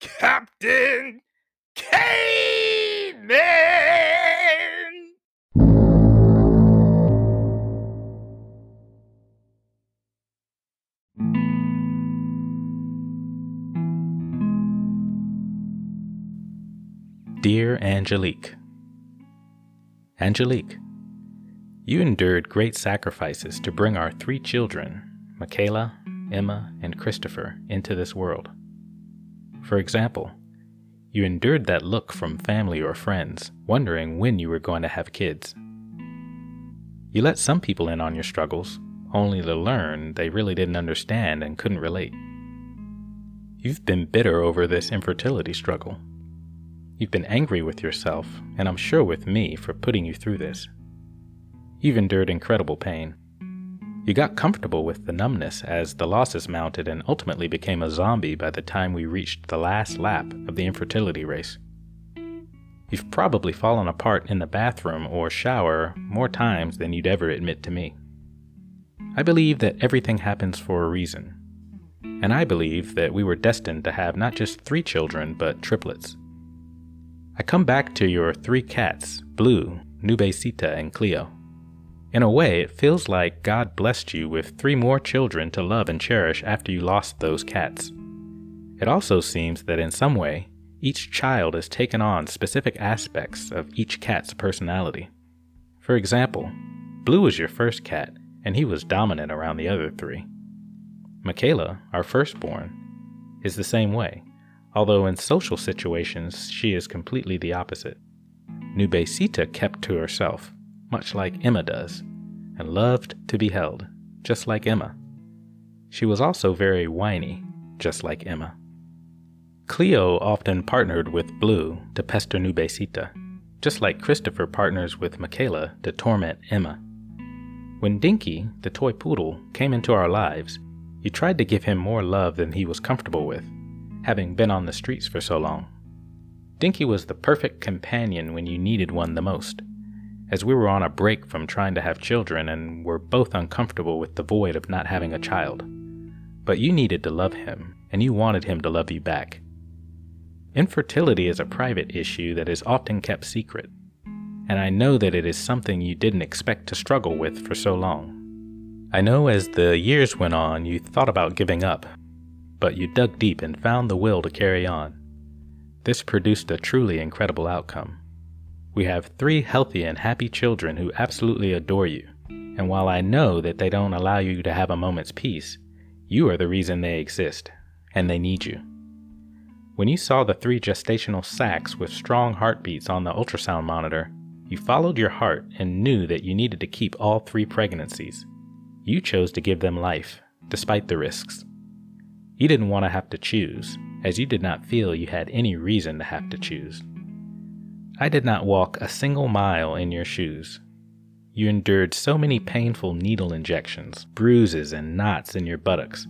Captain Caveman! Dear Angelique, Angelique, you endured great sacrifices to bring our three children, Michaela, Emma, and Christopher, into this world. For example, you endured that look from family or friends, wondering when you were going to have kids. You let some people in on your struggles, only to learn they really didn't understand and couldn't relate. You've been bitter over this infertility struggle. You've been angry with yourself, and I'm sure with me, for putting you through this. You've endured incredible pain. You got comfortable with the numbness as the losses mounted and ultimately became a zombie by the time we reached the last lap of the infertility race. You've probably fallen apart in the bathroom or shower more times than you'd ever admit to me. I believe that everything happens for a reason, and I believe that we were destined to have not just three children, but triplets. I come back to your three cats, Blue, Nubecita, and Cleo. In a way, it feels like God blessed you with three more children to love and cherish after you lost those cats. It also seems that in some way, each child has taken on specific aspects of each cat's personality. For example, Blue was your first cat, and he was dominant around the other three. Michaela, our firstborn, is the same way, although in social situations she is completely the opposite. Nubecita kept to herself, much like Emma does, and loved to be held, just like Emma. She was also very whiny, just like Emma. Cleo often partnered with Blue to pester Nubecita, just like Christopher partners with Michaela to torment Emma. When Dinky, the toy poodle, came into our lives, you tried to give him more love than he was comfortable with, having been on the streets for so long. Dinky was the perfect companion when you needed one the most, as we were on a break from trying to have children and were both uncomfortable with the void of not having a child. But you needed to love him, and you wanted him to love you back. Infertility is a private issue that is often kept secret, and I know that it is something you didn't expect to struggle with for so long. I know as the years went on, you thought about giving up, but you dug deep and found the will to carry on. This produced a truly incredible outcome. We have three healthy and happy children who absolutely adore you, and while I know that they don't allow you to have a moment's peace, you are the reason they exist, and they need you. When you saw the three gestational sacs with strong heartbeats on the ultrasound monitor, you followed your heart and knew that you needed to keep all three pregnancies. You chose to give them life, despite the risks. You didn't want to have to choose, as you did not feel you had any reason to have to choose. I did not walk a single mile in your shoes. You endured so many painful needle injections, bruises, and knots in your buttocks,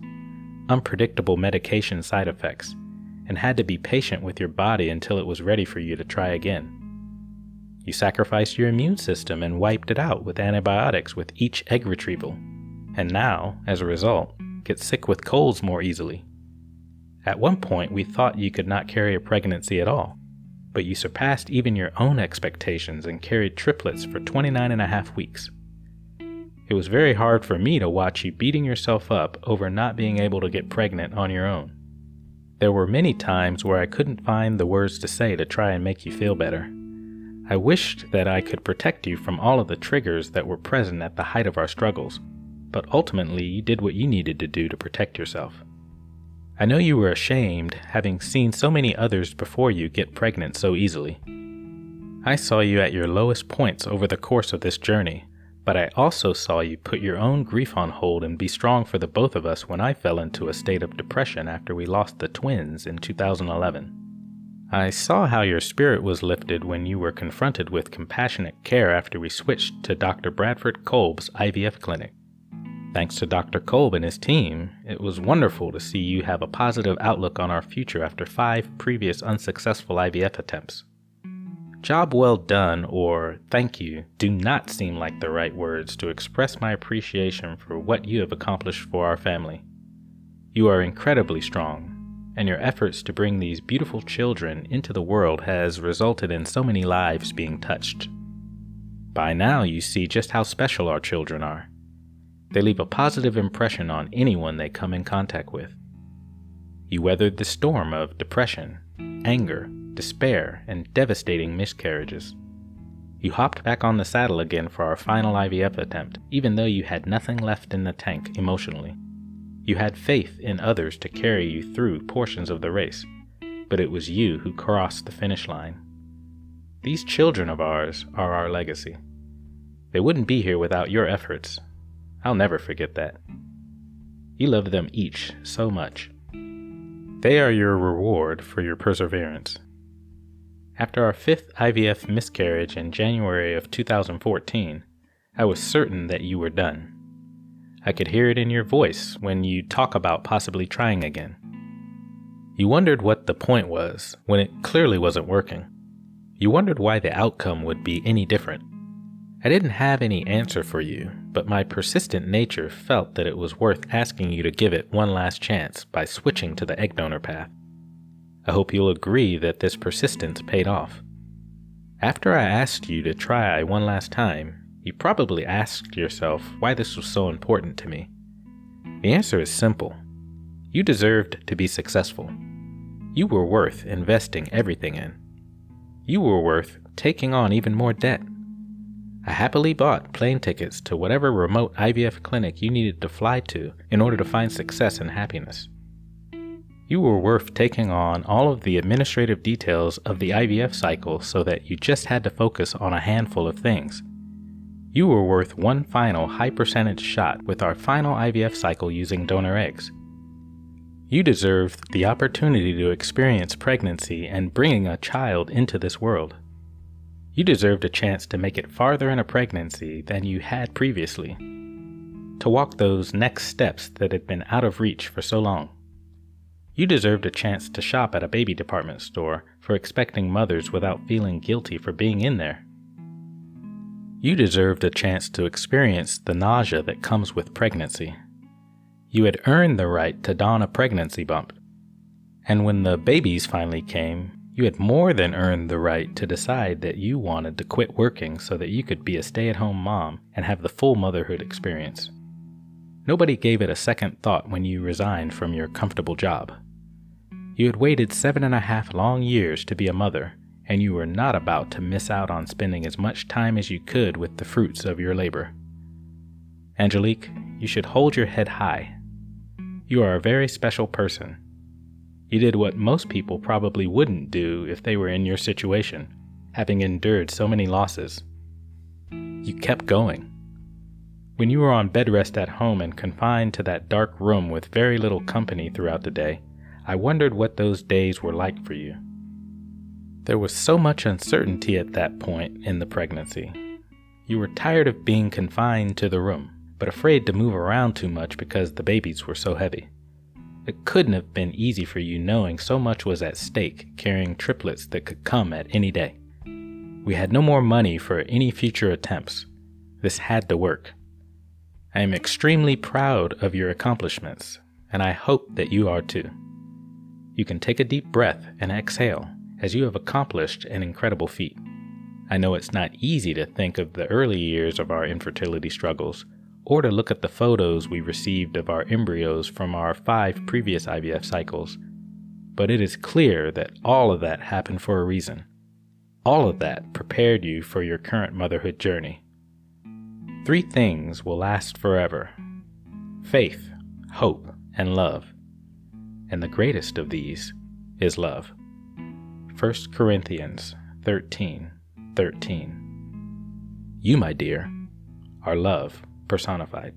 unpredictable medication side effects, and had to be patient with your body until it was ready for you to try again. You sacrificed your immune system and wiped it out with antibiotics with each egg retrieval, and now, as a result, get sick with colds more easily. At one point, we thought you could not carry a pregnancy at all, but you surpassed even your own expectations and carried triplets for 29 and a half weeks. It was very hard for me to watch you beating yourself up over not being able to get pregnant on your own. There were many times where I couldn't find the words to say to try and make you feel better. I wished that I could protect you from all of the triggers that were present at the height of our struggles, but ultimately you did what you needed to do to protect yourself. I know you were ashamed, having seen so many others before you get pregnant so easily. I saw you at your lowest points over the course of this journey, but I also saw you put your own grief on hold and be strong for the both of us when I fell into a state of depression after we lost the twins in 2011. I saw how your spirit was lifted when you were confronted with compassionate care after we switched to Dr. Bradford Kolb's IVF clinic. Thanks to Dr. Kolb and his team, it was wonderful to see you have a positive outlook on our future after five previous unsuccessful IVF attempts. Job well done or thank you do not seem like the right words to express my appreciation for what you have accomplished for our family. You are incredibly strong, and your efforts to bring these beautiful children into the world has resulted in so many lives being touched. By now, you see just how special our children are. They leave a positive impression on anyone they come in contact with. You weathered the storm of depression, anger, despair, and devastating miscarriages. You hopped back on the saddle again for our final IVF attempt, even though you had nothing left in the tank emotionally. You had faith in others to carry you through portions of the race, but it was you who crossed the finish line. These children of ours are our legacy. They wouldn't be here without your efforts. I'll never forget that. You love them each so much. They are your reward for your perseverance. After our fifth IVF miscarriage in January of 2014, I was certain that you were done. I could hear it in your voice when you talk about possibly trying again. You wondered what the point was when it clearly wasn't working. You wondered why the outcome would be any different. I didn't have any answer for you, but my persistent nature felt that it was worth asking you to give it one last chance by switching to the egg donor path. I hope you'll agree that this persistence paid off. After I asked you to try one last time, you probably asked yourself why this was so important to me. The answer is simple. You deserved to be successful. You were worth investing everything in. You were worth taking on even more debt. I happily bought plane tickets to whatever remote IVF clinic you needed to fly to in order to find success and happiness. You were worth taking on all of the administrative details of the IVF cycle so that you just had to focus on a handful of things. You were worth one final high percentage shot with our final IVF cycle using donor eggs. You deserved the opportunity to experience pregnancy and bringing a child into this world. You deserved a chance to make it farther in a pregnancy than you had previously, to walk those next steps that had been out of reach for so long. You deserved a chance to shop at a baby department store for expecting mothers without feeling guilty for being in there. You deserved a chance to experience the nausea that comes with pregnancy. You had earned the right to don a pregnancy bump. And when the babies finally came, you had more than earned the right to decide that you wanted to quit working so that you could be a stay at home mom and have the full motherhood experience. Nobody gave it a second thought when you resigned from your comfortable job. You had waited seven and a half long years to be a mother, and you were not about to miss out on spending as much time as you could with the fruits of your labor. Angelique, you should hold your head high. You are a very special person. You did what most people probably wouldn't do if they were in your situation, having endured so many losses. You kept going. When you were on bed rest at home and confined to that dark room with very little company throughout the day, I wondered what those days were like for you. There was so much uncertainty at that point in the pregnancy. You were tired of being confined to the room, but afraid to move around too much because the babies were so heavy. It couldn't have been easy for you knowing so much was at stake, carrying triplets that could come at any day. We had no more money for any future attempts. This had to work. I am extremely proud of your accomplishments, and I hope that you are too. You can take a deep breath and exhale, as you have accomplished an incredible feat. I know it's not easy to think of the early years of our infertility struggles, or to look at the photos we received of our embryos from our five previous IVF cycles, but it is clear that all of that happened for a reason. All of that prepared you for your current motherhood journey. Three things will last forever faith, hope, and love. And the greatest of these is love. 1 Corinthians 13 13. You, my dear, are love personified.